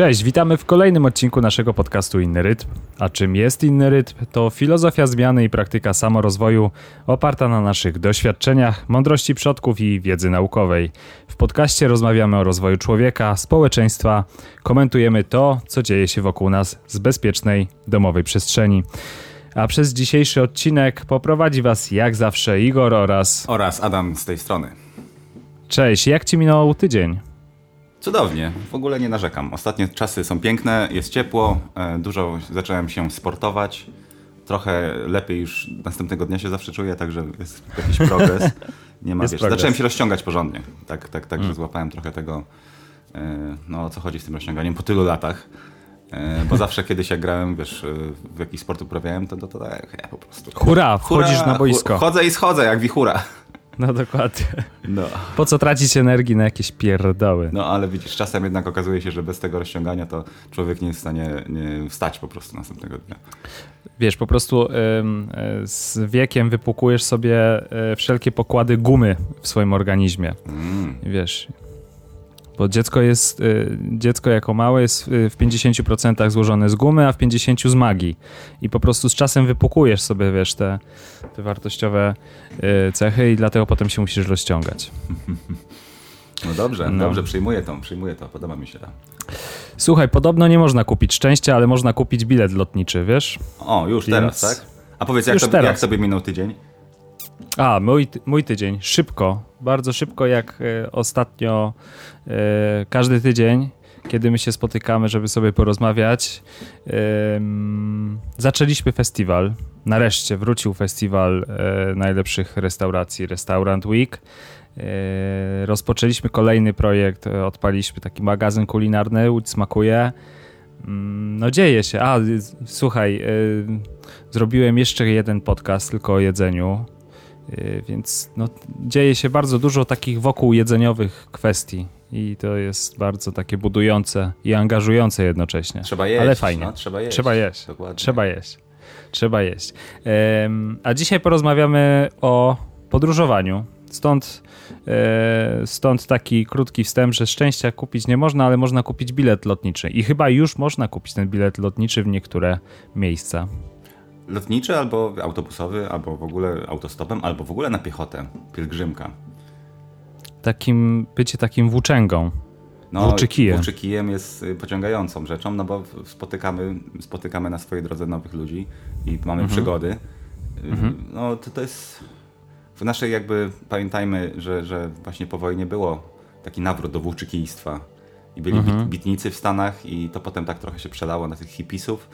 Cześć, witamy w kolejnym odcinku naszego podcastu Inny Rytm. A czym jest Inny Rytm? To filozofia zmiany i praktyka samorozwoju oparta na naszych doświadczeniach, mądrości przodków i wiedzy naukowej. W podcaście rozmawiamy o rozwoju człowieka, społeczeństwa, komentujemy to, co dzieje się wokół nas z bezpiecznej, domowej przestrzeni. A przez dzisiejszy odcinek poprowadzi Was jak zawsze Igor oraz... Oraz Adam z tej strony. Cześć, jak Ci minął tydzień? Cudownie, w ogóle nie narzekam. Ostatnie czasy są piękne, jest ciepło, e, dużo zacząłem się sportować. Trochę lepiej już następnego dnia się zawsze czuję, także jest jakiś progres. Nie ma, Jest wiesz, progres. zacząłem się rozciągać porządnie. Tak, tak, tak, Mm. że złapałem trochę tego, e, no o co chodzi z tym rozciąganiem po tylu latach. E, Bo zawsze kiedyś jak grałem, wiesz, w jakiś sport uprawiałem, to, to, to tak, ja po prostu... Hurra, wchodzisz Hurra, na boisko. ch- Chodzę i schodzę jak wichura. No dokładnie. No. Po co tracić energii na jakieś pierdoły? No ale widzisz, czasem jednak okazuje się, że bez tego rozciągania to człowiek nie jest w stanie nie wstać po prostu następnego dnia. Wiesz, po prostu y, z wiekiem wypłukujesz sobie y, wszelkie pokłady gumy w swoim organizmie. Mm. Wiesz, bo dziecko jest, y, dziecko jako małe jest w 50% złożone z gumy, a w 50% z magii. I po prostu z czasem wypłukujesz sobie, wiesz, te, te wartościowe y, cechy i dlatego potem się musisz rozciągać. No dobrze, No. dobrze, przyjmuję to, przyjmuję to, podoba mi się to. Słuchaj, podobno nie można kupić szczęścia, ale można kupić bilet lotniczy, wiesz? O, już Więc- teraz, tak? A powiedz, jak, Już to, teraz. jak sobie minął tydzień? A, mój, mój tydzień. Szybko, bardzo szybko, jak e, ostatnio e, każdy tydzień, kiedy my się spotykamy, żeby sobie porozmawiać, em, zaczęliśmy festiwal. Nareszcie wrócił festiwal e, najlepszych restauracji, Restaurant Week. Rozpoczęliśmy kolejny projekt, odpaliśmy taki magazyn kulinarny, Łódź Smakuje. Mm, No dzieje się. A, y, słuchaj, y, zrobiłem jeszcze jeden podcast tylko o jedzeniu. Yy, Więc no, dzieje się bardzo dużo takich wokół jedzeniowych kwestii i to jest bardzo takie budujące i angażujące jednocześnie. Trzeba jeść. Ale fajnie. No, trzeba jeść. Trzeba jeść. Dokładnie. Trzeba jeść. Trzeba jeść. Em, a dzisiaj porozmawiamy o podróżowaniu. Stąd, e, stąd taki krótki wstęp, że szczęścia kupić nie można, ale można kupić bilet lotniczy. I chyba już można kupić ten bilet lotniczy w niektóre miejsca. Lotniczy albo autobusowy, albo w ogóle autostopem, albo w ogóle na piechotę, pielgrzymka. Takim, bycie takim włóczęgą. No, Włóczykijem. Włóczykijem jest y, pociągającą rzeczą, no bo spotykamy, spotykamy na swojej drodze nowych ludzi i mamy przygody. Y, No to, to jest... W naszej jakby, pamiętajmy, że, że właśnie po wojnie było taki nawrót do włóczykijstwa. I byli bit, bitnicy w Stanach i to potem tak trochę się przelało na tych hipisów.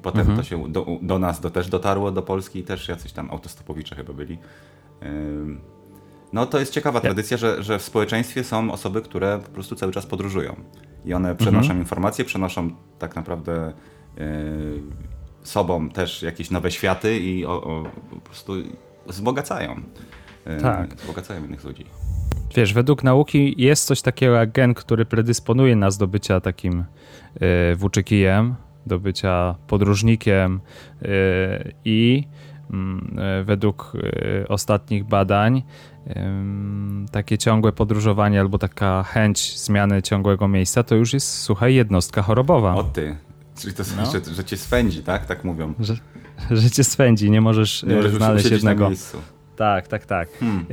I potem to się do, do nas do, też dotarło, do Polski i też jacyś tam autostopowicze chyba byli. No to jest ciekawa tradycja, że, że w społeczeństwie są osoby, które po prostu cały czas podróżują. I one przenoszą informacje, przenoszą tak naprawdę yy, sobą też jakieś nowe światy i o, o, po prostu wzbogacają. Yy, Tak. Wzbogacają innych ludzi. Wiesz, według nauki jest coś takiego jak gen, który predysponuje nas do bycia takim y, włóczykijem, do bycia podróżnikiem y, i mm, y, według y, ostatnich badań takie ciągłe podróżowanie albo taka chęć zmiany ciągłego miejsca to już jest, słuchaj, jednostka chorobowa. O ty. Czyli to, No. że, że cię swędzi, tak? Tak mówią. Że, że cię swędzi, nie możesz, Nie możesz znaleźć jednego. miejscu. Tak, tak, tak. Hmm.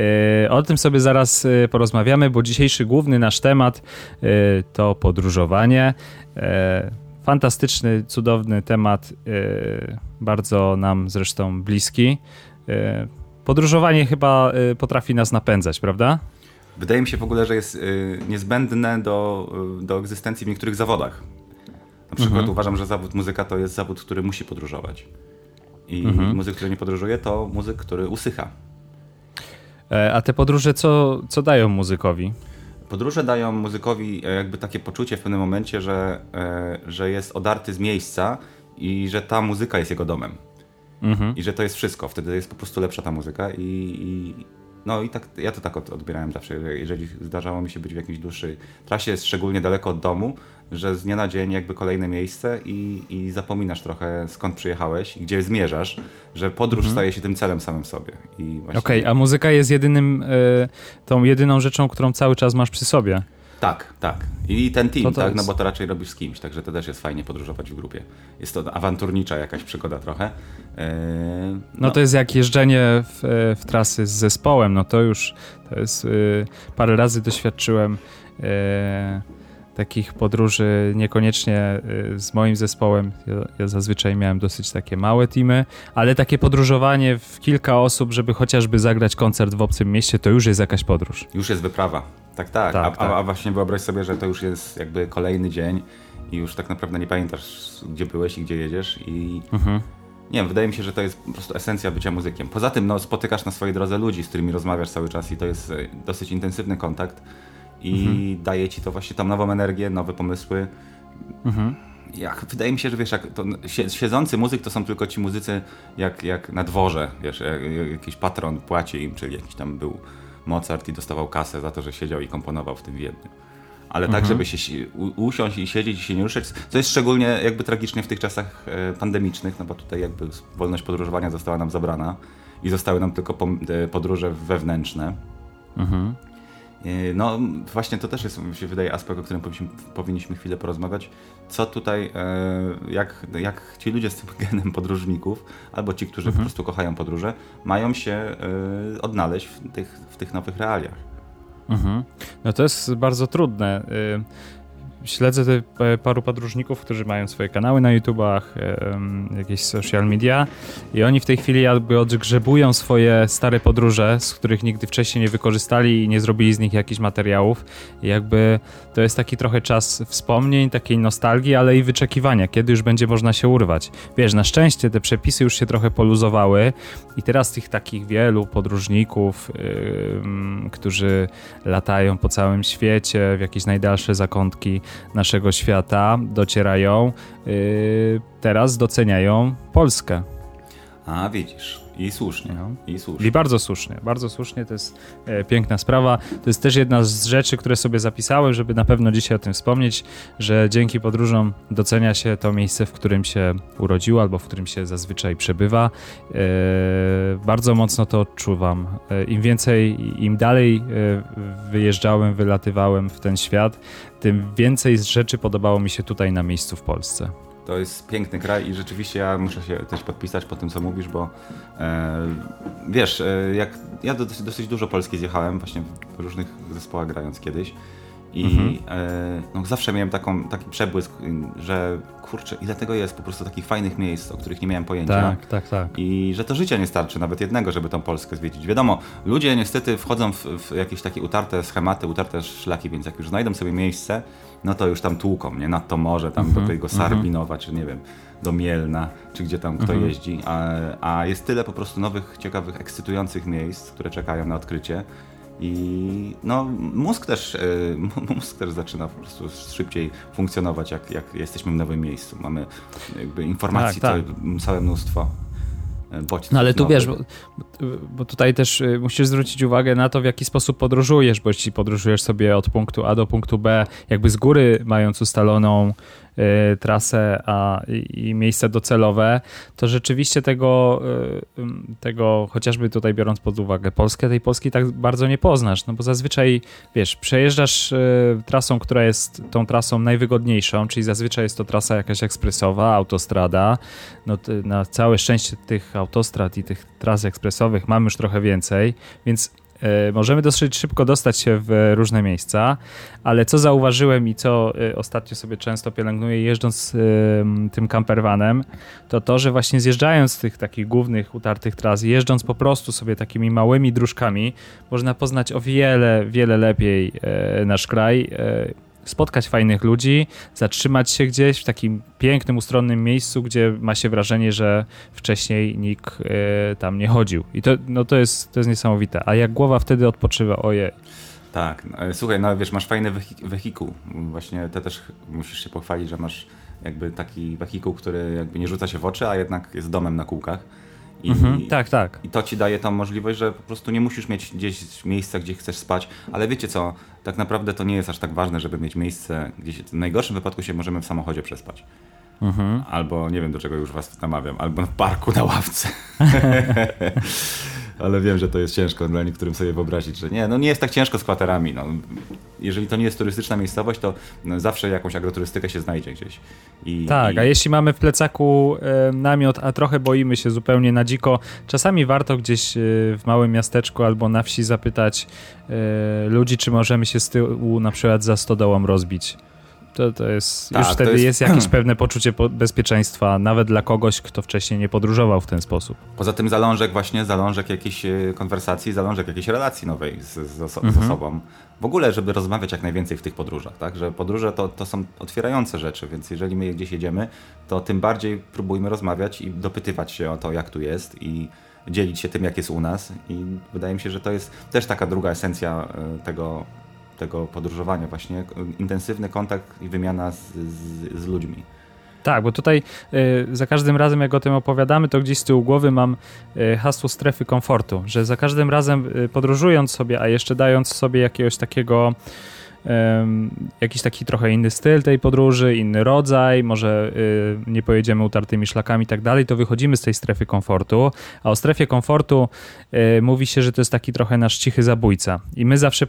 O tym sobie zaraz porozmawiamy, bo dzisiejszy główny nasz temat to podróżowanie. Fantastyczny, cudowny temat, e, bardzo nam zresztą bliski. E, Podróżowanie chyba e, potrafi nas napędzać, prawda? Wydaje mi się w ogóle, że jest niezbędne do, do egzystencji w niektórych zawodach. Na przykład Mhm. uważam, że zawód muzyka to jest zawód, który musi podróżować. I Mhm. muzyk, który nie podróżuje, to muzyk, który usycha. A te podróże co, co dają muzykowi? Podróże dają muzykowi e, jakby takie poczucie w pewnym momencie, że, e, że jest odarty z miejsca i że ta muzyka jest jego domem. Mhm. I że to jest wszystko. Wtedy jest po prostu lepsza ta muzyka i, i no i tak, ja to tak od- odbierałem zawsze, że jeżeli zdarzało mi się być w jakiejś dłuższej trasie, szczególnie daleko od domu, że z dnia na dzień jakby kolejne miejsce i, i zapominasz trochę skąd przyjechałeś i gdzie zmierzasz, że podróż staje się tym celem samym sobie. Właśnie, Okej, a muzyka jest jedynym, e, tą jedyną rzeczą, którą cały czas masz przy sobie. Tak, tak. I ten team, to tak, no bo to raczej robisz z kimś, także to też jest fajnie podróżować w grupie. Jest to awanturnicza jakaś przygoda trochę. Eee, no. no. to jest jak jeżdżenie w, w, trasy z zespołem, no to już to jest y, parę razy doświadczyłem y, takich podróży niekoniecznie y, z moim zespołem. Ja, ja, zazwyczaj miałem dosyć takie małe teamy, ale takie podróżowanie w kilka osób, żeby chociażby zagrać koncert w obcym mieście, to już jest jakaś podróż. Już jest wyprawa. Tak, tak. tak, a, tak. A, a, właśnie wyobraź sobie, że to już jest jakby kolejny dzień i już tak naprawdę nie pamiętasz, gdzie byłeś i gdzie jedziesz i... Mhm. Nie wiem, wydaje mi się, że to jest po prostu esencja bycia muzykiem. Poza tym, no, spotykasz na swojej drodze ludzi, z którymi rozmawiasz cały czas i to jest e, dosyć intensywny kontakt i mhm. daje ci to właśnie tam nową energię, nowe pomysły. Mhm. Jak, wydaje mi się, że wiesz, jak to, siedzący muzyk to są tylko ci muzycy jak, jak na dworze, wiesz, jak, jakiś patron płaci im, czyli jakiś tam był Mozart i dostawał kasę za to, że siedział i komponował w tym w jednym. Ale tak, mhm. tak, żeby się usiąść i siedzieć i się nie ruszać, co jest szczególnie jakby tragicznie w tych czasach e, pandemicznych, no bo tutaj jakby wolność podróżowania została nam zabrana i zostały nam tylko e, podróże wewnętrzne. Mhm. E, no właśnie to też jest, mi się wydaje, aspekt, o którym powinniśmy chwilę porozmawiać. Co tutaj, e, jak, jak ci ludzie z tym genem podróżników, albo ci, którzy mhm. po prostu kochają podróże, mają się e, odnaleźć w tych, w tych nowych realiach. Mhm. No to jest bardzo trudne. Śledzę te paru podróżników, którzy mają swoje kanały na YouTubach, jakieś social media i oni w tej chwili jakby odgrzebują swoje stare podróże, z których nigdy wcześniej nie wykorzystali i nie zrobili z nich jakichś materiałów. I jakby to jest taki trochę czas wspomnień, takiej nostalgii, ale i wyczekiwania, kiedy już będzie można się urwać. Wiesz, na szczęście te przepisy już się trochę poluzowały i teraz tych takich wielu podróżników, yy, którzy latają po całym świecie w jakieś najdalsze zakątki naszego świata docierają, yy, teraz doceniają Polskę. A widzisz. I słusznie, no. i słusznie. I bardzo słusznie, bardzo słusznie, to jest e, piękna sprawa. To jest też jedna z rzeczy, które sobie zapisałem, żeby na pewno dzisiaj o tym wspomnieć, że dzięki podróżom docenia się to miejsce, w którym się urodziło albo w którym się zazwyczaj przebywa. E, bardzo mocno to odczuwam. E, Im więcej, im dalej e, wyjeżdżałem, wylatywałem w ten świat, tym więcej rzeczy podobało mi się tutaj na miejscu w Polsce. To jest piękny kraj i rzeczywiście ja muszę się też podpisać po tym, co mówisz, bo e, wiesz, e, jak ja dosyć, dosyć, dużo Polski zjechałem właśnie w różnych zespołach grając kiedyś i mhm. e, no, zawsze miałem taką, taki przebłysk, że kurczę, ile tego jest po prostu takich fajnych miejsc, o których nie miałem pojęcia. Tak, tak, tak. I że to życia nie starczy, nawet jednego, żeby tą Polskę zwiedzić. Wiadomo, ludzie niestety wchodzą w, w jakieś takie utarte schematy, utarte szlaki, więc jak już znajdą sobie miejsce, no to już tam tłuką, nie? Nad to morze, tam do mhm, tego mhm. Sarbinowa, czy nie wiem, do Mielna, czy gdzie tam kto mhm. jeździ. A, a jest tyle po prostu nowych, ciekawych, ekscytujących miejsc, które czekają na odkrycie. I no, mózg też, e, mózg też zaczyna po prostu szybciej funkcjonować, jak, jak jesteśmy w nowym miejscu. Mamy jakby informacji tak, tak. Całe, mnóstwo. E, no ale tu wiesz, bo, bo, tutaj też e, musisz zwrócić uwagę na to, w jaki sposób podróżujesz, bo jeśli podróżujesz sobie od punktu A do punktu B, jakby z góry mając ustaloną trasę a, i, miejsce docelowe, to rzeczywiście tego, y, tego, chociażby tutaj biorąc pod uwagę Polskę, tej Polski tak bardzo nie poznasz, no bo zazwyczaj, wiesz, przejeżdżasz y, trasą, która jest tą trasą najwygodniejszą, czyli zazwyczaj jest to trasa jakaś ekspresowa, autostrada, no na całe szczęście tych autostrad i tych tras ekspresowych mamy już trochę więcej, więc możemy dosyć szybko dostać się w różne miejsca, ale co zauważyłem i co e, ostatnio sobie często pielęgnuję jeżdżąc tym campervanem, to to, że właśnie zjeżdżając z tych takich głównych utartych tras, jeżdżąc po prostu sobie takimi małymi dróżkami, można poznać o wiele, wiele lepiej e, nasz kraj spotkać fajnych ludzi, zatrzymać się gdzieś w takim pięknym, ustronnym miejscu, gdzie ma się wrażenie, że wcześniej nikt y, tam nie chodził. I to, no to, jest, to jest niesamowite. A jak głowa wtedy odpoczywa, ojej. Tak, no, e, słuchaj, no wiesz, masz fajny wehikuł. Właśnie ty też musisz się pochwalić, że masz jakby taki wehikuł, który jakby nie rzuca się w oczy, a jednak jest domem na kółkach. I, mhm, tak, tak. I to ci daje tą możliwość, że po prostu nie musisz mieć gdzieś miejsca, gdzie chcesz spać, ale wiecie co, tak naprawdę to nie jest aż tak ważne, żeby mieć miejsce gdzieś. W najgorszym wypadku się możemy w samochodzie przespać. Mhm. Albo nie wiem do czego już was namawiam, albo w parku na ławce. ale wiem, że to jest ciężko dla niektórym sobie wyobrazić, że nie, no nie jest tak ciężko z kwaterami. No. jeżeli to nie jest turystyczna miejscowość, to no, zawsze jakąś agroturystykę się znajdzie gdzieś. I, tak, i... a jeśli mamy w plecaku e, namiot, a trochę boimy się zupełnie na dziko, czasami warto gdzieś e, w małym miasteczku albo na wsi zapytać e, ludzi, czy możemy się z tyłu na przykład za stodołą rozbić. To, to jest, tak, już wtedy jest... jest... jakieś pewne poczucie bezpieczeństwa, nawet dla kogoś, kto wcześniej nie podróżował w ten sposób. Poza tym zalążek właśnie, zalążek jakiejś e, konwersacji, zalążek jakiejś relacji nowej z, z, oso mhm. z osobą. W ogóle, żeby rozmawiać jak najwięcej w tych podróżach, tak? Że podróże to, to są otwierające rzeczy, więc jeżeli my gdzieś jedziemy, to tym bardziej próbujmy rozmawiać i dopytywać się o to, jak tu jest i dzielić się tym, jak jest u nas. I wydaje mi się, że to jest też taka druga esencja e, tego tego podróżowania, właśnie intensywny kontakt i wymiana z, z, z ludźmi. Tak, bo tutaj y, za każdym razem, jak o tym opowiadamy, to gdzieś z tyłu głowy mam y, hasło strefy komfortu, że za każdym razem y, podróżując sobie, a jeszcze dając sobie jakiegoś takiego jakiś taki trochę inny styl tej podróży, inny rodzaj, może y, nie pojedziemy utartymi szlakami i tak dalej, to wychodzimy z tej strefy komfortu, a o strefie komfortu y, mówi się, że to jest taki trochę nasz cichy zabójca. I my zawsze,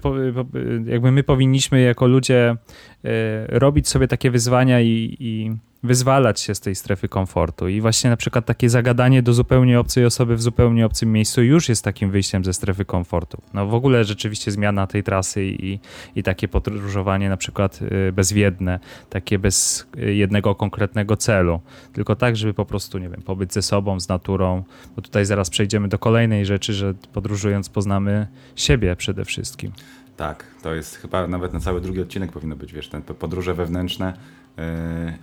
jakby my powinniśmy jako ludzie y, robić sobie takie wyzwania i, i wyzwalać się z tej strefy komfortu. I właśnie na przykład takie zagadanie do zupełnie obcej osoby w zupełnie obcym miejscu już jest takim wyjściem ze strefy komfortu. No w ogóle rzeczywiście zmiana tej trasy i, i takie podróżowanie na przykład y, bezwiedne, takie bez y, jednego konkretnego celu, tylko tak, żeby po prostu, nie wiem, pobyć ze sobą, z naturą, bo tutaj zaraz przejdziemy do kolejnej rzeczy, że podróżując poznamy siebie przede wszystkim. Tak, to jest chyba nawet na cały drugi odcinek powinno być, wiesz, te podróże wewnętrzne,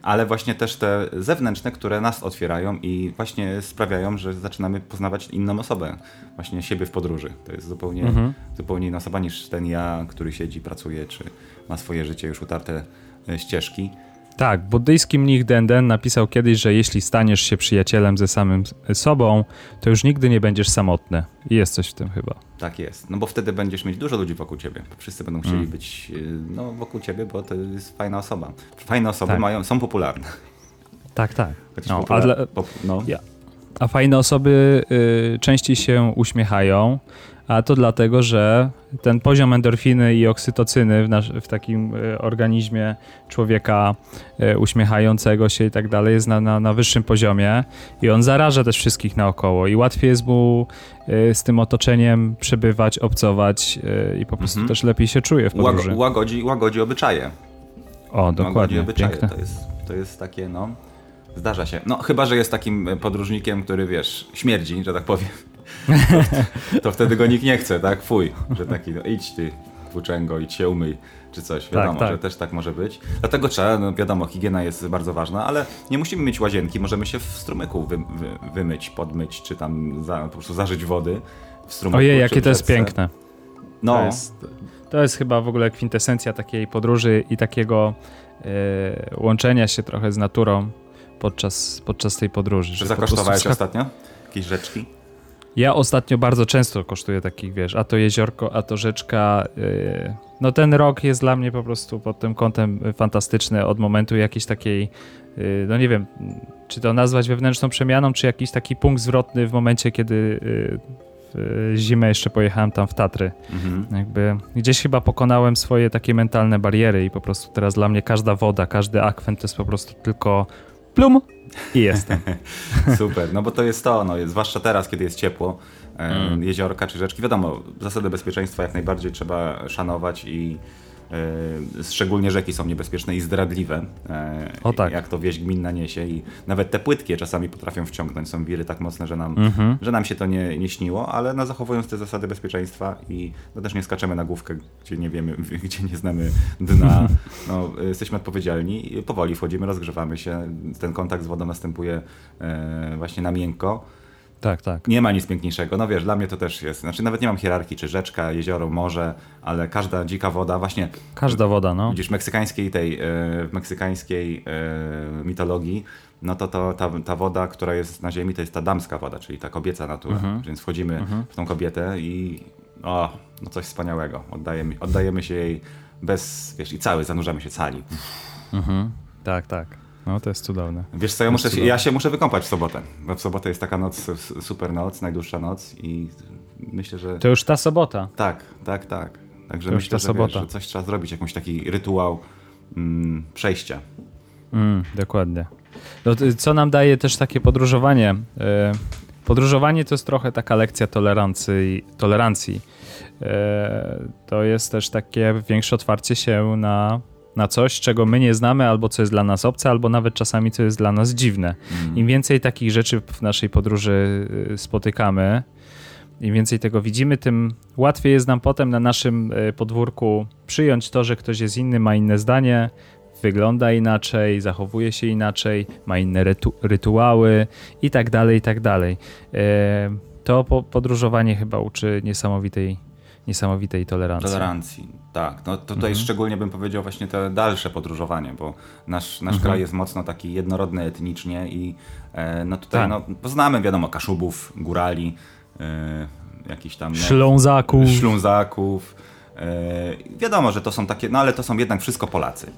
ale właśnie też te zewnętrzne, które nas otwierają i właśnie sprawiają, że zaczynamy poznawać inną osobę, właśnie siebie w podróży. To jest zupełnie, mhm. zupełnie inna osoba niż ten ja, który siedzi, pracuje, czy ma swoje życie już utarte yy, ścieżki. Tak, buddyjski mnich Denden napisał kiedyś, że jeśli staniesz się przyjacielem ze samym sobą, to już nigdy nie będziesz samotny. I jest coś w tym chyba. Tak jest, no bo wtedy będziesz mieć dużo ludzi wokół ciebie. Wszyscy będą chcieli mm. być y, no, wokół ciebie, bo to jest fajna osoba. Fajne osoby tak. mają, są popularne. Tak, tak. No, popular... a, dla... Pop... no. ja. a fajne osoby y, częściej się uśmiechają, a to dlatego, że ten poziom endorfiny i oksytocyny w, nasz, w takim e, organizmie człowieka e, uśmiechającego się i tak dalej jest na, na, na, wyższym poziomie i on zaraża też wszystkich naokoło i łatwiej jest mu e, z tym otoczeniem przebywać, obcować i po prostu mhm. też lepiej się czuje w podróży. Łagodzi, łagodzi obyczaje. O, dokładnie. Łagodzi obyczaje. To jest, to jest takie, no... Zdarza się. No, chyba, że jest takim podróżnikiem, który, wiesz, śmierdzi, że tak powiem to, to, wtedy go nikt nie chce, tak? Fuj, że taki, no, idź ty, włóczęgo, idź się umyj, czy coś. Wiadomo, tak, tak. że też tak może być. Dlatego trzeba, no wiadomo, higiena jest bardzo ważna, ale nie musimy mieć łazienki, możemy się w strumyku wy, wy, wymyć, podmyć, czy tam za, po prostu zażyć wody w strumyku. Ojej, jakie to jest piękne. No. To jest, to jest chyba w ogóle kwintesencja takiej podróży i takiego e, łączenia się trochę z naturą podczas, podczas tej podróży. Czy zakosztowałeś ostatnio jakieś rzeczki? Ja ostatnio bardzo często kosztuję takich, wiesz, a to jeziorko, a to rzeczka. Yy, no ten rok jest dla mnie po prostu pod tym kątem fantastyczny od momentu jakiejś takiej, yy, no nie wiem, czy to nazwać wewnętrzną przemianą, czy jakiś taki punkt zwrotny w momencie, kiedy yy, w zimę jeszcze pojechałem tam w Tatry. Mhm. Jakby gdzieś chyba pokonałem swoje takie mentalne bariery i po prostu teraz dla mnie każda woda, każdy akwent to jest po prostu tylko plum i jestem. Super, no bo to jest to, no, zwłaszcza teraz, kiedy jest ciepło, mm. jeziorka czy rzeczki, wiadomo, zasady bezpieczeństwa jak najbardziej trzeba szanować i szczególnie rzeki są niebezpieczne i zdradliwe. E, o tak. Jak to wieś gminna niesie i nawet te płytkie czasami potrafią wciągnąć. Są wiry tak mocne, że nam, mhm. że nam się to nie, nie śniło, ale no, zachowując te zasady bezpieczeństwa i no, też nie skaczemy na główkę, gdzie nie wiemy, gdzie nie znamy dna. No, jesteśmy odpowiedzialni. Powoli wchodzimy, rozgrzewamy się. Ten kontakt z wodą następuje e, właśnie na miękko. Tak, tak. Nie ma nic piękniejszego. No wiesz, dla mnie to też jest. Znaczy nawet nie mam hierarchii, czy rzeczka, jezioro, morze, ale każda dzika woda właśnie... Każda woda, no. Widzisz, meksykańskiej tej, e, w meksykańskiej e, mitologii, no to, to ta, ta woda, która jest na ziemi, to jest ta damska woda, czyli ta kobieca natura. Mhm. Więc wchodzimy mhm. w tą kobietę i o, no coś wspaniałego. Oddajemy, oddajemy się jej bez, wiesz, i cały, zanurzamy się cali. Mhm. Tak, tak. No to jest cudowne. Wiesz co, ja, muszę się, ja się muszę wykąpać w sobotę, bo w sobotę jest taka noc, super noc, najdłuższa noc i myślę, że... To już ta sobota. Tak, tak, tak. Także to myślę, że, wiesz, że coś trzeba zrobić, jakiś taki rytuał mm, przejścia. Mm, dokładnie. No, co nam daje też takie podróżowanie? E, podróżowanie to jest trochę taka lekcja tolerancji. tolerancji. To jest też takie większe otwarcie się na, na coś, czego my nie znamy, albo co jest dla nas obce, albo nawet czasami co jest dla nas dziwne. Mm. Im więcej takich rzeczy w naszej podróży y, spotykamy, im więcej tego widzimy, tym łatwiej jest nam potem na naszym y, podwórku przyjąć to, że ktoś jest inny, ma inne zdanie, wygląda inaczej, zachowuje się inaczej, ma inne rytu rytuały i tak dalej, i tak dalej. E, to podróżowanie chyba uczy niesamowitej, niesamowitej tolerancji. Tolerancji, tak. No to tutaj mhm. szczególnie bym powiedział właśnie te dalsze podróżowanie, bo nasz, nasz mhm. kraj jest mocno taki jednorodny etnicznie i e, no tutaj tak. no, poznamy, wiadomo, Kaszubów, Górali, e, jakiś tam... Ślązaków. Ślązaków. wiadomo, że to są takie, no ale to są jednak wszystko Polacy.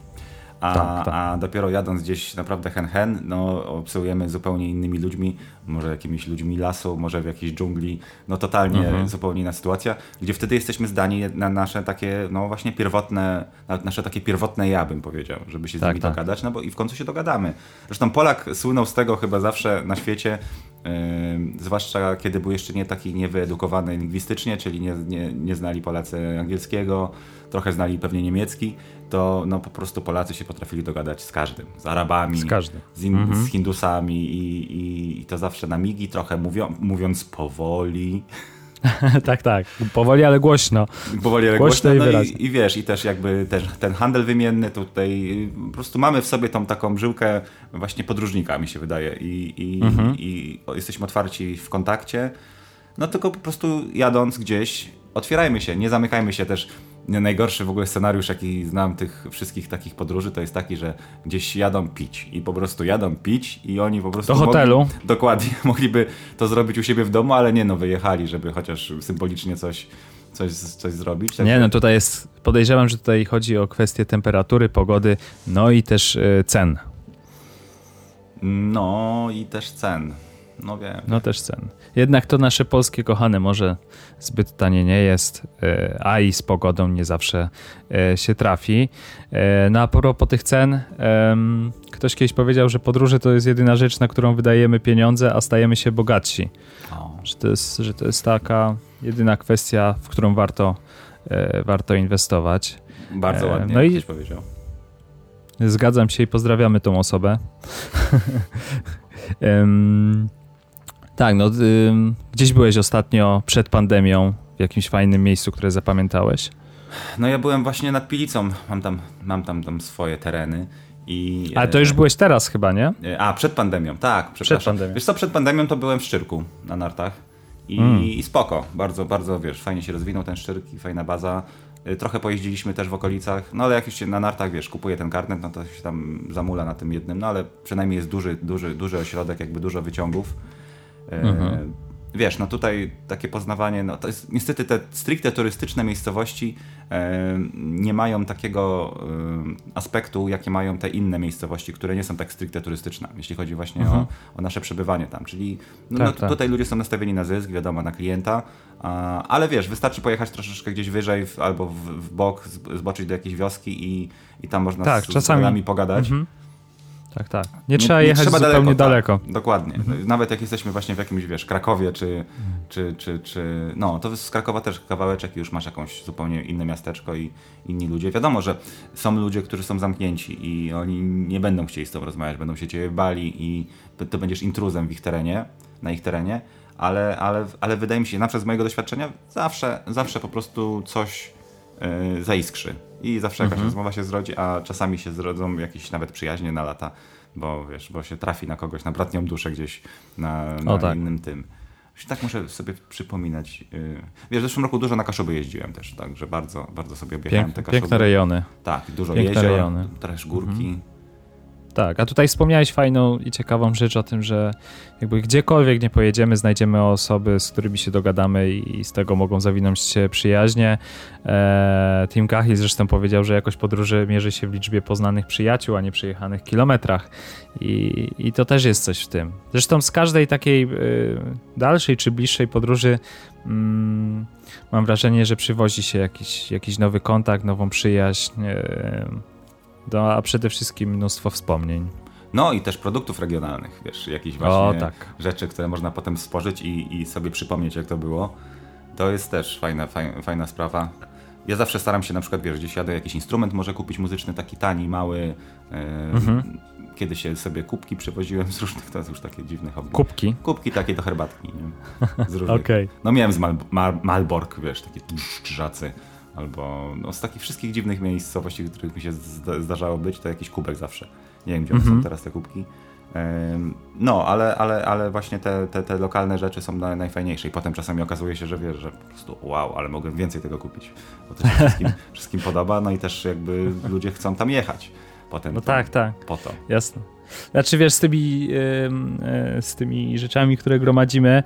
A, tak, tak. a dopiero jadąc gdzieś naprawdę hen hen, no obsługujemy zupełnie innymi ludźmi, może jakimiś ludźmi lasu, może w jakiejś dżungli, no totalnie mhm. zupełnie inna sytuacja, gdzie wtedy jesteśmy zdani na nasze takie, no właśnie pierwotne, na nasze takie pierwotne ja bym powiedział, żeby się z tak, nimi tak. dogadać, no bo i w końcu się dogadamy. Zresztą Polak słynął z tego chyba zawsze na świecie, zwłaszcza kiedy był jeszcze nie taki niewyedukowany lingwistycznie, czyli nie, nie, nie znali Polacy angielskiego, trochę znali pewnie niemiecki, to no, po prostu Polacy się potrafili dogadać z każdym. Z Arabami, z, każdym. z, in, mhm. z Hindusami i, i, i, to zawsze na migi, trochę mówią, mówiąc powoli. tak, tak. Powoli, ale głośno. Powoli, ale głośno. głośno no i, i, wiesz, i też jakby ten, ten handel wymienny tutaj, po prostu mamy w sobie tą taką żyłkę właśnie podróżnika, mi się wydaje. I, i, mhm. i jesteśmy otwarci w kontakcie. No tylko po prostu jadąc gdzieś, otwierajmy się, nie zamykajmy się też najgorszy w ogóle scenariusz, jaki znam tych wszystkich takich podróży, to jest taki, że gdzieś jadą pić i po prostu jadą pić i oni po prostu... Do hotelu. Mogli, dokładnie, mogliby to zrobić u siebie w domu, ale nie no, wyjechali, żeby chociaż symbolicznie coś, coś, coś zrobić. Tak nie no, tutaj jest, podejrzewam, że tutaj chodzi o kwestię temperatury, pogody, no i też y, cen. No i też cen. No wiem. No też cen. Jednak to nasze polskie kochane może zbyt tanie nie jest, e, a i z pogodą nie zawsze e, się trafi. E, no propos tych cen, ktoś kiedyś powiedział, że podróże to jest jedyna rzecz, na którą wydajemy pieniądze, a stajemy się bogatsi. Że to, jest, że to jest taka jedyna kwestia, w którą warto, warto inwestować. Bardzo ładnie no i powiedział. Zgadzam się i pozdrawiamy tą osobę. Tak, no gdzieś byłeś ostatnio przed pandemią w jakimś fajnym miejscu, które zapamiętałeś? No ja byłem właśnie nad Pilicą, mam tam, mam tam, tam swoje tereny. I, Ale to już byłeś teraz chyba, nie? E, a, przed pandemią, tak. Przed pandemią. Wiesz co, przed pandemią to byłem w Szczyrku na nartach i, mm. i spoko, bardzo, bardzo, wiesz, fajnie się rozwinął ten Szczyrk i fajna baza. E, trochę pojeździliśmy też w okolicach, no ale jak już się na nartach, wiesz, kupuje ten karnet, no to się tam zamula na tym jednym, no ale przynajmniej jest duży, duży, duży ośrodek, jakby dużo wyciągów. Mhm. Wiesz, no tutaj takie poznawanie, no to jest niestety te stricte turystyczne miejscowości e, nie mają takiego e, aspektu, jakie mają te inne miejscowości, które nie są tak stricte turystyczne, jeśli chodzi właśnie mhm. o, o, nasze przebywanie tam. Czyli no, tak, no, tak. tutaj ludzie są nastawieni na zysk, wiadomo, na klienta, ale wiesz, wystarczy pojechać troszeczkę gdzieś wyżej w, albo w, w, bok, zboczyć do jakiejś wioski i, i tam można tak, z, czasami. pogadać. Mhm. Tak, tak. Nie trzeba nie, jechać nie trzeba zupełnie daleko. daleko. Tak, dokładnie. Mhm. Nawet jak jesteśmy właśnie w jakimś, wiesz, Krakowie, czy, mhm. czy, czy, czy... No, to z Krakowa też kawałeczek i już masz jakąś zupełnie inne miasteczko i inni ludzie. Wiadomo, że są ludzie, którzy są zamknięci i oni nie będą chcieli z tobą rozmawiać, będą się ciebie bali i to będziesz intruzem w ich terenie, na ich terenie, ale, ale, ale wydaje mi się, na przykład z mojego doświadczenia, zawsze, zawsze po prostu coś yy, zaiskrzy i zawsze jakaś mhm. rozmowa się zrodzi, a czasami się zrodzą jakieś nawet przyjaźnie na lata, bo wiesz, bo się trafi na kogoś, na bratnią duszę gdzieś na, na tak. innym tym. Tak muszę sobie przypominać. Y, wiesz, w zeszłym roku dużo na Kaszuby jeździłem też, także bardzo, bardzo sobie objechałem Pięk, te Kaszuby. Piękne rejony. Tak, dużo Piękne jezior, rejony. też górki. Mhm. Tak. A tutaj wspomniałeś fajną i ciekawą rzecz o tym, że jakby gdziekolwiek nie pojedziemy, znajdziemy osoby, z którymi się dogadamy i z tego mogą zawinąć się przyjaźnie. Eee, Tim Cahill zresztą powiedział, że jakość podróży mierzy się w liczbie poznanych przyjaciół, a nie przejechanych kilometrach. I, i to też jest coś w tym. Zresztą z każdej takiej y, dalszej czy bliższej podróży mm, mam wrażenie, że przywozi się jakiś, jakiś nowy kontakt, nową przyjaźń, y, a przede wszystkim mnóstwo wspomnień. No i też produktów regionalnych, wiesz, jakieś właśnie o, tak. rzeczy, które można potem spożyć i, i sobie przypomnieć, jak to było. To jest też fajna, fajna, fajna sprawa. Ja zawsze staram się na przykład, wiesz, gdzieś jadę jakiś instrument może kupić muzyczny, taki tani, mały. Yy, mhm. Kiedy się sobie kubki przewoziłem z różnych, to jest już takie dziwne hobby. Kubki? Kubki takie do herbatki, nie? Z różnych. okay. No miałem z Mal Mal Malbork, wiesz, takie drzacy. Albo no, z takich wszystkich dziwnych miejscowości, w których mi się zdarzało być, to jakiś kubek zawsze. Nie wiem, gdzie mm -hmm. są mhm. teraz te kubki. No, ale, ale, ale właśnie te, te, te lokalne rzeczy są najfajniejsze i potem czasami okazuje się, że wiesz, że po prostu wow, ale mogę więcej tego kupić, bo to się wszystkim, wszystkim podoba, no i też jakby ludzie chcą tam jechać potem. No tak, tak. Po to. Jasne. Znaczy wiesz, z tymi, e, z tymi rzeczami, które gromadzimy,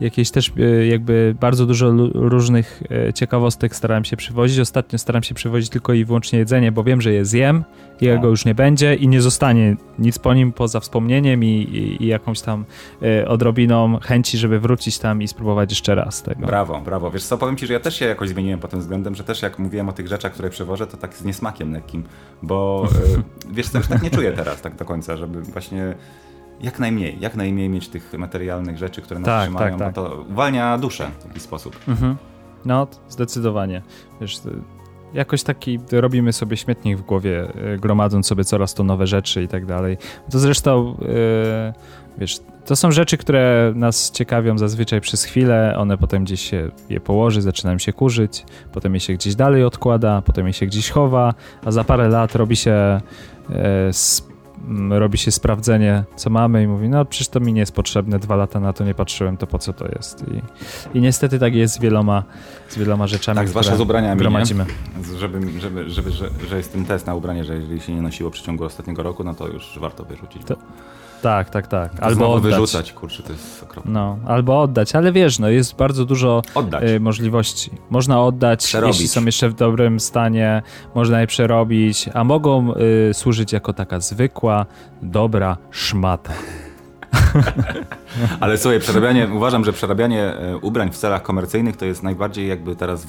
jakieś też e, jakby bardzo dużo różnych e, ciekawostek starałem się przywozić. Ostatnio staram się przywozić tylko i wyłącznie jedzenie, bo wiem, że je zjem, jego no. już nie będzie i nie zostanie nic po nim poza wspomnieniem i, i, i jakąś tam y, odrobiną chęci, żeby wrócić tam i spróbować jeszcze raz tego. Brawo, brawo. Wiesz co, powiem ci, że ja też się jakoś zmieniłem pod tym względem, że też jak mówiłem o tych rzeczach, które przewożę, to tak z niesmakiem lekkim, bo y, wiesz co, już tak nie czuję teraz tak do końca, żeby właśnie jak najmniej, jak najmniej mieć tych materialnych rzeczy, które nas tak, trzymają, tak, tak. bo to uwalnia duszę w jakiś sposób. Mhm. No, zdecydowanie. Wiesz, jakoś taki robimy sobie śmietnik w głowie, e, gromadząc sobie coraz to nowe rzeczy i tak dalej. To zresztą, yy, wiesz, to są rzeczy, które nas ciekawią zazwyczaj przez chwilę, one potem gdzieś się je położy, zaczynają się kurzyć, potem je się gdzieś dalej odkłada, potem je się gdzieś chowa, a za parę lat robi się yy, robi się sprawdzenie, co mamy i mówi, no przecież to mi nie jest potrzebne, dwa lata na to nie patrzyłem, to po co to jest? I, i niestety tak jest z wieloma, z wieloma rzeczami, Tak, zwłaszcza z ubraniami, gromadzimy. Żeby, żeby, żeby, że, że jest ten test na ubranie, że jeżeli się nie nosiło w przeciągu ostatniego roku, no to już warto wyrzucić. To, tak, tak, tak. To albo oddać. wyrzucać, kurczę, to jest okropne. No, albo oddać, ale wiesz, no jest bardzo dużo y, możliwości. Można oddać, przerobić. jeśli są jeszcze w dobrym stanie, można je przerobić, a mogą y, służyć jako taka zwykła, dobra szmata. Ale słuchaj, przerabianie, uważam, że przerabianie e, ubrań w celach komercyjnych to jest najbardziej jakby teraz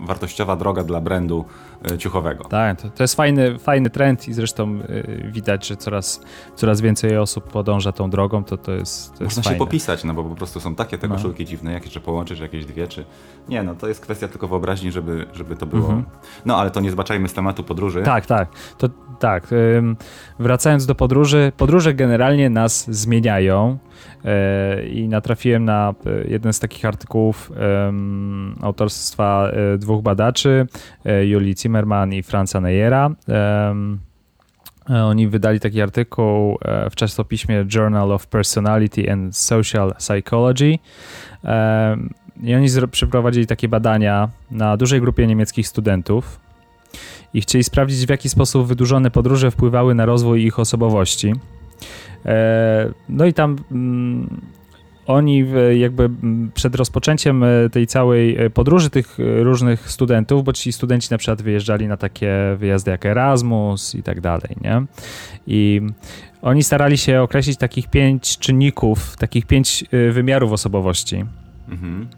wartościowa droga dla brandu e, ciuchowego. Tak, to, to jest fajny, fajny trend i zresztą e, widać, że coraz, coraz więcej osób podąża tą drogą, to to jest to Można jest się popisać, no bo po prostu są takie te koszulki no. dziwne, jakieś, że połączysz jakieś dwie, czy... Nie, no to jest kwestia tylko wyobraźni, żeby, żeby to było... Mhm. No ale to nie zbaczajmy z tematu podróży. Tak, tak. To tak. Wracając do podróży, podróże generalnie nas zmieniają. E, i natrafiłem na e, jeden z takich artykułów autorstwa e, dwóch badaczy, Julii Zimmerman i Franza Neyera. Oni wydali taki artykuł w czasopiśmie Journal of Personality and Social Psychology. I oni przeprowadzili takie badania na dużej grupie niemieckich studentów i chcieli sprawdzić, w jaki sposób wydłużone podróże wpływały na rozwój ich osobowości. E, no i tam mm, oni jakby mm, przed rozpoczęciem e, tej całej e, podróży tych różnych studentów, bo ci studenci na przykład wyjeżdżali na takie wyjazdy jak Erasmus i tak dalej, nie? I oni starali się określić takich pięć czynników, takich pięć wymiarów osobowości. Mhm.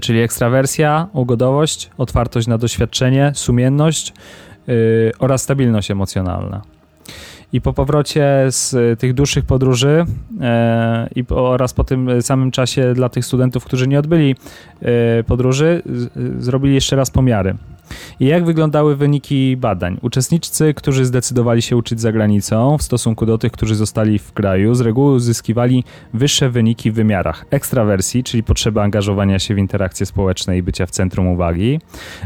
Czyli ekstrawersja, ugodowość, otwartość na doświadczenie, sumienność oraz stabilność emocjonalna. I po powrocie z e, tych dłuższych podróży e, i oraz po tym samym czasie dla tych studentów, którzy nie odbyli e, podróży, z, zrobili jeszcze raz pomiary. I jak wyglądały wyniki badań? Uczestnicy, którzy zdecydowali się uczyć za granicą w stosunku do tych, którzy zostali w kraju, z reguły uzyskiwali wyższe wyniki w wymiarach ekstrawersji, czyli potrzeby angażowania się w interakcje społeczne i bycia w centrum uwagi,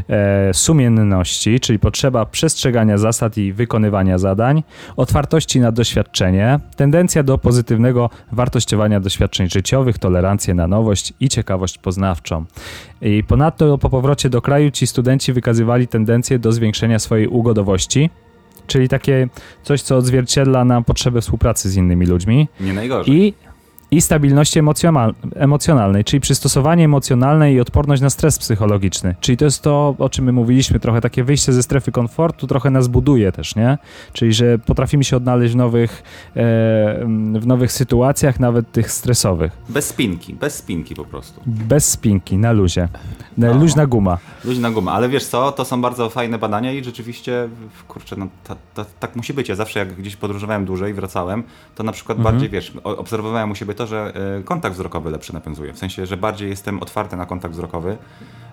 e, sumienności, czyli potrzeba przestrzegania zasad i wykonywania zadań, otwartości na doświadczenie, tendencja do pozytywnego wartościowania doświadczeń życiowych, tolerancję na nowość i ciekawość poznawczą. I ponadto po powrocie do kraju ci studenci wykazywali tendencję do zwiększenia swojej ugodowości, czyli takie coś, co odzwierciedla nam potrzebę współpracy z innymi ludźmi. Nie najgorzej. I i stabilności emocjonalnej, czyli przystosowanie emocjonalne i odporność na stres psychologiczny. Czyli to jest to, o czym my mówiliśmy, trochę takie wyjście ze strefy komfortu, trochę nas buduje też, nie? Czyli, że potrafimy się odnaleźć w nowych, e, w nowych sytuacjach, nawet tych stresowych. Bez spinki, bez spinki po prostu. Bez spinki, na luzie. No. Luźna guma. Luźna guma, ale wiesz co, to są bardzo fajne badania i rzeczywiście, kurczę, no ta, ta, tak musi być. Ja zawsze jak gdzieś podróżowałem dłużej, wracałem, to na przykład mhm. bardziej, wiesz, obserwowałem u siebie to, że e, kontakt wzrokowy lepszy nawiązuje. W sensie, że bardziej jestem otwarty na kontakt wzrokowy.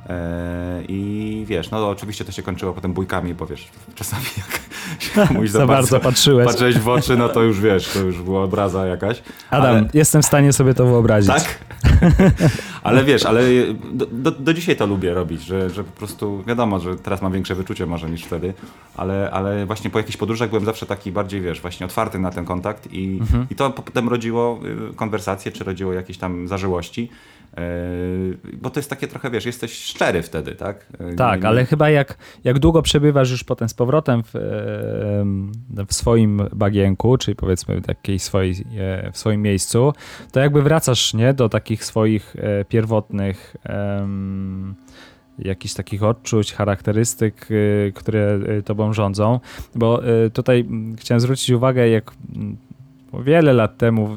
E, I wiesz, no oczywiście to się kończyło potem bójkami, bo wiesz, czasami jak się komuś za bardzo patrzyłeś. patrzyłeś w oczy, no to już wiesz, to już była obraza jakaś. Adam, ale... jestem w stanie sobie to wyobrazić. Tak? ale wiesz, ale do, do, do, dzisiaj to lubię robić, że, że po prostu wiadomo, że teraz mam większe wyczucie może niż wtedy, ale, ale właśnie po jakichś podróżach byłem zawsze taki bardziej, wiesz, właśnie otwarty na ten kontakt i, mhm. i to potem rodziło y, konwersacje, czy rodziło jakieś tam zażyłości. Yy, bo to jest takie trochę, wiesz, jesteś szczery wtedy, tak? Yy, tak, ale chyba jak, jak długo przebywasz już potem z powrotem w, w swoim bagienku, czyli powiedzmy w jakiejś swojej, w swoim miejscu, to jakby wracasz, nie, do takich swoich pierwotnych um, jakichś takich odczuć, charakterystyk, które tobą rządzą, bo tutaj chciałem zwrócić uwagę, jak wiele lat temu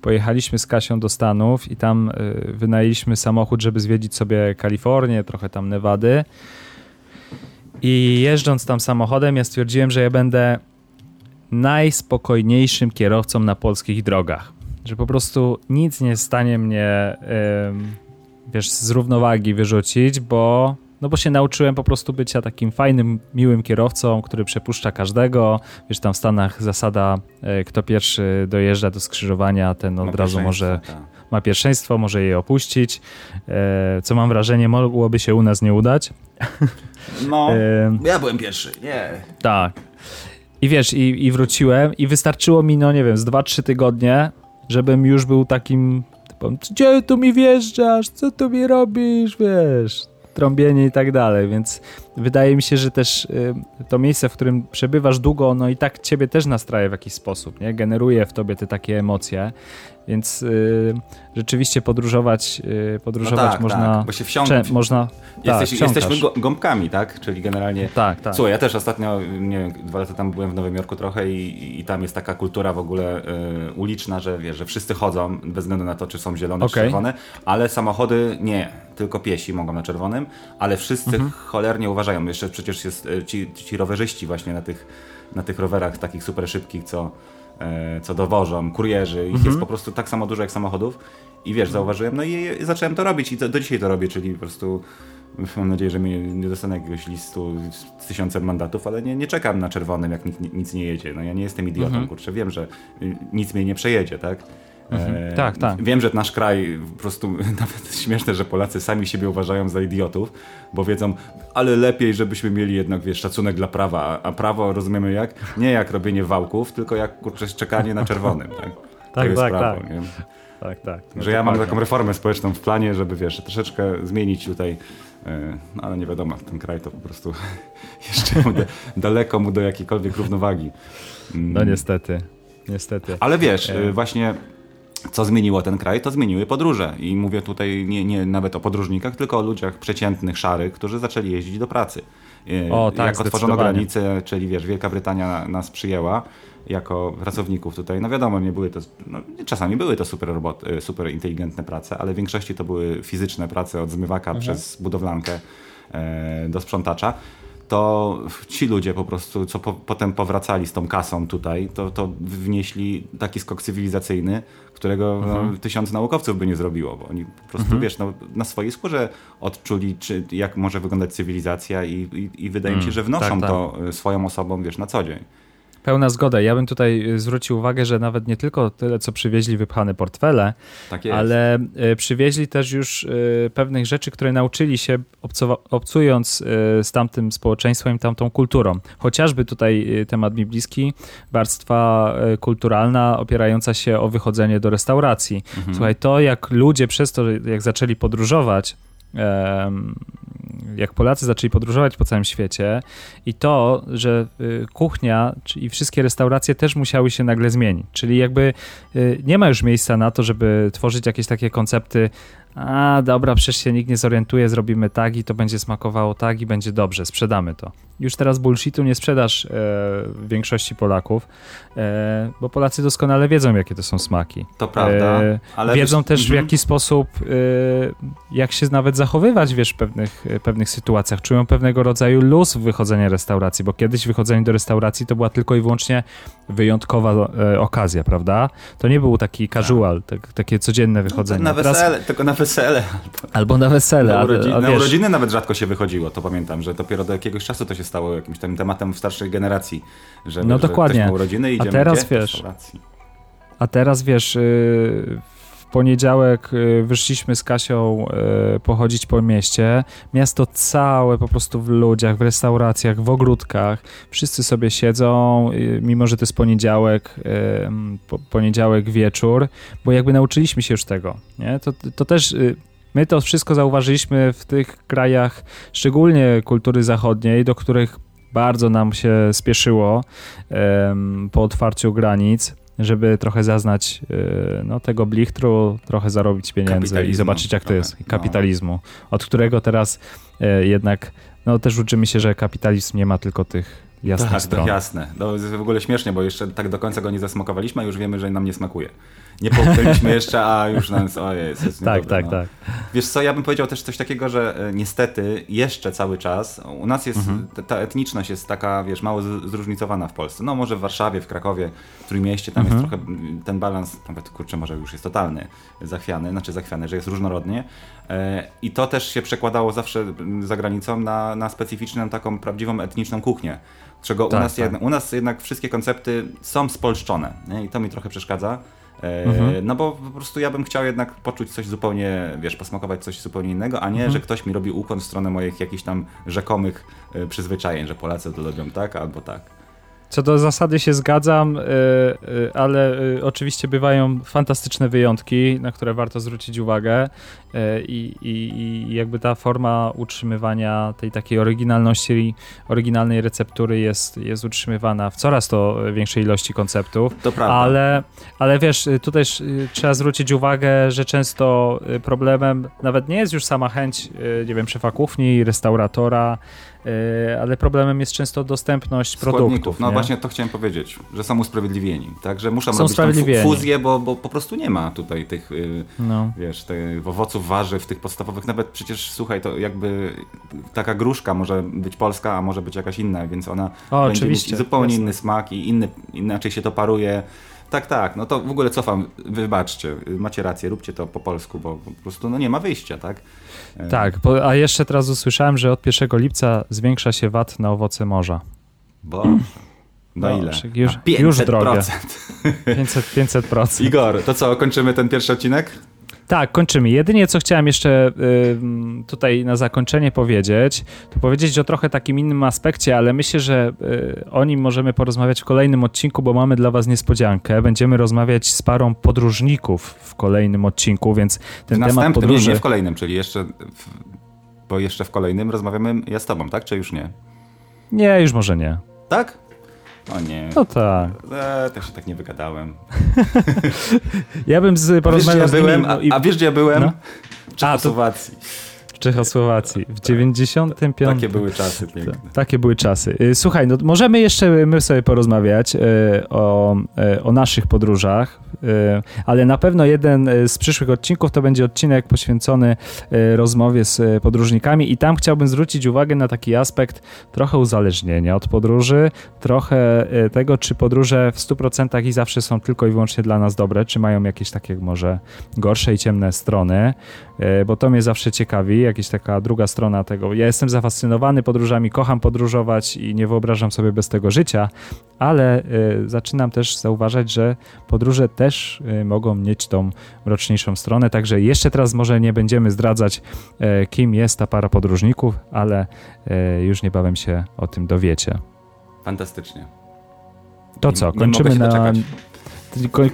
pojechaliśmy z Kasią do Stanów i tam y, wynajęliśmy samochód, żeby zwiedzić sobie Kalifornię, trochę tam Nevady. I jeżdżąc tam samochodem, ja stwierdziłem, że ja będę najspokojniejszym kierowcą na polskich drogach. Że po prostu nic nie stanie mnie, wiesz, z równowagi wyrzucić, bo no bo się nauczyłem po prostu bycia takim fajnym, miłym kierowcą, który przepuszcza każdego. Wiesz, tam w Stanach zasada, e, kto pierwszy dojeżdża do skrzyżowania, ten od razu może tak. ma pierwszeństwo, może je opuścić. E, co mam wrażenie, mogłoby się u nas nie udać. No, e, ja byłem pierwszy, nie. Tak. I wiesz, i, i wróciłem i wystarczyło mi, no nie wiem, z 2-3 tygodnie, żebym już był takim gdzie tu mi wjeżdżasz, co tu mi robisz, wiesz, trąbienie i tak dalej, więc wydaje mi się, że też y, to miejsce, w którym przebywasz długo, no i tak ciebie też nastraje w jakiś sposób, nie? Generuje w tobie te takie emocje, więc y, rzeczywiście podróżować, y, podróżować no tak, można... Tak, bo się wsiąknąć. Można, Jesteś, tak, jesteśmy gąbkami, tak? Czyli generalnie... Tak, tak. Słuchaj, ja też ostatnio, nie wiem, dwa lata tam byłem w Nowym Jorku trochę i, i tam jest taka kultura w ogóle y, uliczna, że wiesz, że wszyscy chodzą bez względu na to, czy są zielone, okay. czy czerwone, ale samochody nie. Tylko piesi mogą na czerwonym, ale wszyscy mhm. cholernie uważają. Jeszcze przecież jest y, ci, ci rowerzyści właśnie na tych, na tych rowerach takich super szybkich, co E, co dowożą, kurierzy, ich mhm. jest po prostu tak samo dużo jak samochodów. I wiesz, zauważyłem, no i zacząłem to robić i do, do dzisiaj to robię, czyli po prostu mam nadzieję, że mnie nie dostanę jakiegoś listu z tysiącem mandatów, ale nie, nie czekam na czerwonym, jak nic, nic nie jedzie. No ja nie jestem idiotą, mhm. kurczę, wiem, że nic mnie nie przejedzie, tak? Mhm. E, tak, tak. Wiem, że nasz kraj, po prostu nawet śmieszne, że Polacy sami siebie uważają za idiotów, bo wiedzą, ale lepiej, żebyśmy mieli jednak, wiesz, szacunek dla prawa, a prawo rozumiemy jak? Nie jak robienie wałków, tylko jak, kurczę, czekanie na czerwonym, tak? tak, to tak, prawo, tak. Nie? Tak, tak. No że ja mam taką reformę społeczną w planie, żeby, wiesz, troszeczkę zmienić tutaj e, no, ale nie wiadomo, ten kraj to po prostu jeszcze mu daleko mu do jakiejkolwiek równowagi. No niestety, niestety. Ale wiesz, e... właśnie co zmieniło ten kraj, to zmieniły podróże. I mówię tutaj nie, nie nawet o podróżnikach, tylko o ludziach przeciętnych, szarych, którzy zaczęli jeździć do pracy. E, o, tak, Jak otworzono granice, czyli wiesz, Wielka Brytania nas przyjęła jako pracowników tutaj. No wiadomo, nie były to, no, czasami były to super, robot, e, super inteligentne prace, ale w większości to były fizyczne prace od zmywaka mhm. przez budowlankę e, do sprzątacza to ci ludzie po prostu, co po, potem powracali z tą kasą tutaj, to, to wnieśli taki skok cywilizacyjny, którego no, mhm. no, tysiąc naukowców by nie zrobiło, bo oni po prostu, mhm. wiesz, no, na swojej skórze odczuli, czy, jak może wyglądać cywilizacja i, i, i wydaje mi się, mm, że wnoszą tak, tak. to swoją osobą, wiesz, na co dzień. Pełna zgoda. Ja bym tutaj y, zwrócił uwagę, że nawet nie tylko tyle, co przywieźli wypchane portfele, tak ale y, przywieźli też już y, pewnych rzeczy, które nauczyli się obcując z tamtym społeczeństwem i tamtą kulturą. Chociażby tutaj temat mi bliski, warstwa kulturalna opierająca się o wychodzenie do restauracji. Mhm. Słuchaj, to jak ludzie przez to, jak zaczęli podróżować, jak Polacy zaczęli podróżować po całym świecie i to, że y, kuchnia i wszystkie restauracje też musiały się nagle zmienić. Czyli jakby y, nie ma już miejsca na to, żeby tworzyć jakieś takie koncepty a dobra, przecież się nikt nie zorientuje, zrobimy tak i to będzie smakowało tak i będzie dobrze, sprzedamy to. Już teraz bullshitu nie sprzedasz e, większości Polaków, e, bo Polacy doskonale wiedzą, jakie to są smaki. To prawda, e, ale... Wiedzą wiesz... też w mhm. jaki sposób, e, jak się nawet zachowywać, wiesz, w pewnych, e, pewnych sytuacjach. Czują pewnego rodzaju luz w wychodzeniu restauracji, bo kiedyś wychodzenie do restauracji to była tylko i wyłącznie wyjątkowa e, okazja, prawda? To nie był taki casual, tak, takie codzienne wychodzenie. No, na wesele, teraz... tylko na wesele. Albo, albo na wesele. Na, a, na urodziny nawet rzadko się wychodziło, to pamiętam, że dopiero do jakiegoś czasu to się stało jakimś tematem w starszej generacji, że, no, że dokładnie. ktoś ma urodziny i idziemy a teraz, gdzie? wiesz, A teraz wiesz, yy, poniedziałek yy, wyszliśmy z Kasią yy, pochodzić po mieście. Miasto całe po prostu w ludziach, w restauracjach, w ogródkach. Wszyscy sobie siedzą, mimo że to jest poniedziałek, poniedziałek wieczór, bo jakby nauczyliśmy się już tego. Nie? To, to też My to wszystko zauważyliśmy w tych krajach, szczególnie kultury zachodniej, do których bardzo nam się spieszyło um, po otwarciu granic, żeby trochę zaznać e, no, tego blichtru, trochę zarobić pieniędzy i zobaczyć, jak to jest. No. Kapitalizmu, od którego teraz e, jednak no, też uczymy się, że kapitalizm nie ma tylko tych jasnych tak, stron. Tak, jasne. To jest w ogóle śmiesznie, bo jeszcze tak do końca go nie zasmakowaliśmy, a już wiemy, że nam nie smakuje nie połknęliśmy jeszcze, a już nas, o jest, jest Tak, tak, no. tak. Wiesz co, ja bym powiedział też coś takiego, że e, niestety jeszcze cały czas u nas jest, mhm. ta etniczność jest taka, wiesz, mało zróżnicowana w Polsce. No może w Warszawie, w Krakowie, w Trójmieście, tam mhm. jest trochę ten balans, nawet kurczę, może już jest totalny, zachwiany, znaczy zachwiany, że jest różnorodnie. E, I to też się przekładało zawsze za granicą na, na specyficzną, taką prawdziwą etniczną kuchnię. Czego tak, u, nas tak. jednak, u nas jednak wszystkie koncepty są spolszczone nie? i to mi trochę przeszkadza. E, mhm. No bo po prostu ja bym chciał jednak poczuć coś zupełnie, wiesz, posmakować coś zupełnie innego, a nie, mhm. że ktoś mi robi ukłon w stronę moich jakichś tam rzekomych e, przyzwyczajeń, że Polacy to lubią tak albo tak. Co do zasady się zgadzam, y, y, ale y, oczywiście bywają fantastyczne wyjątki, na które warto zwrócić uwagę i, i, i jakby ta forma utrzymywania tej takiej oryginalności, oryginalnej receptury jest, jest utrzymywana w coraz to większej ilości konceptów. To prawda. Ale, ale wiesz, tu też trzeba zwrócić uwagę, że często problemem nawet nie jest już sama chęć, nie wiem, szefa kuchni, restauratora, ale problemem jest często dostępność produktów. No nie? właśnie to chciałem powiedzieć, że są usprawiedliwieni, tak, że muszą są robić fuzję, bo, bo po prostu nie ma tutaj tych, y, no. wiesz, tych owoców, warzyw, tych podstawowych, nawet przecież, słuchaj, to jakby taka gruszka może być polska, a może być jakaś inna, więc ona o, będzie mieć zupełnie jasne. inny smak i inny, inaczej się to paruje. Tak, tak, no to w ogóle cofam, wybaczcie, macie rację, róbcie to po polsku, bo po prostu no nie ma wyjścia, tak? Tak, a jeszcze teraz usłyszałem, że od 1 lipca zwiększa się VAT na owoce morza. Bo... Na ile? Już, na już drogie. 500, 500%. Igor, to co, kończymy ten pierwszy odcinek? Tak, kończymy. Jedynie co chciałem jeszcze y, tutaj na zakończenie powiedzieć, to powiedzieć o trochę takim innym aspekcie, ale myślę, że y, o nim możemy porozmawiać w kolejnym odcinku, bo mamy dla Was niespodziankę. Będziemy rozmawiać z parą podróżników w kolejnym odcinku, więc ten w temat podróży... Nie, nie w kolejnym, czyli jeszcze, w, bo jeszcze w kolejnym rozmawiamy ja z Tobą, tak? Czy już nie? Nie, już może nie. Tak? O nie. No tak. E, też się tak nie wygadałem. ja bym z, porozmawiał z byłem, a, a, wiesz gdzie ja byłem? No? W Czechosłowacji. W Czechosłowacji. W 95. Takie były czasy piękne. Takie były czasy. Y, słuchaj, no możemy jeszcze my sobie porozmawiać y, o, y, o naszych podróżach, ale na pewno jeden z przyszłych odcinków to będzie odcinek poświęcony rozmowie z podróżnikami i tam chciałbym zwrócić uwagę na taki aspekt trochę uzależnienia od podróży, trochę tego, czy podróże w 100% i zawsze są tylko i wyłącznie dla nas dobre, czy mają jakieś takie może gorsze i ciemne strony, bo to mnie zawsze ciekawi, jakaś taka druga strona tego. Ja jestem zafascynowany podróżami, kocham podróżować i nie wyobrażam sobie bez tego życia, ale y, zaczynam też zauważać, że podróże też y, mogą mieć tą mroczniejszą stronę, także jeszcze teraz może nie będziemy zdradzać, kim jest ta para podróżników, ale już niebawem się o tym dowiecie. Fantastycznie. To co, kończymy na...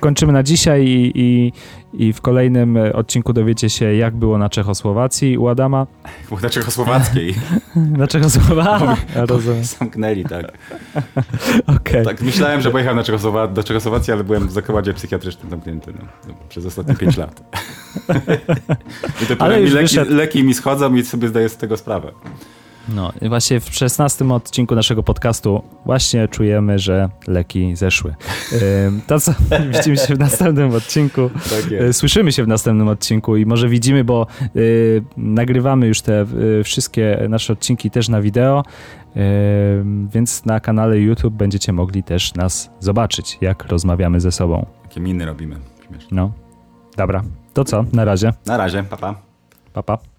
kończymy na dzisiaj i, i, i, w kolejnym odcinku dowiecie się, jak było na Czechosłowacji u Adama. Na Czechosłowackiej. na Czechosłowacji? Rozumiem. Zamknęli, tak. okay. Tak, myślałem, że pojechałem na Czechosłowa do Czechosłowacji, ale byłem w zakładzie psychiatrycznym zamknięty no, przez ostatnie 5 lat. I dopiero ale mi leki, wyszedł... leki mi schodzą i sobie zdaję z tego sprawę. No i właśnie w 16 odcinku naszego podcastu właśnie czujemy, że leki zeszły. To co, widzimy się w następnym odcinku. Tak e, Słyszymy się w następnym odcinku i może widzimy, bo y, nagrywamy już te y, wszystkie nasze odcinki też na wideo, y, więc na kanale YouTube będziecie mogli też nas zobaczyć, jak rozmawiamy ze sobą. Jakie miny robimy. Śmieszne. No, dobra. To co, na razie. Na razie, papa. Papa. Pa.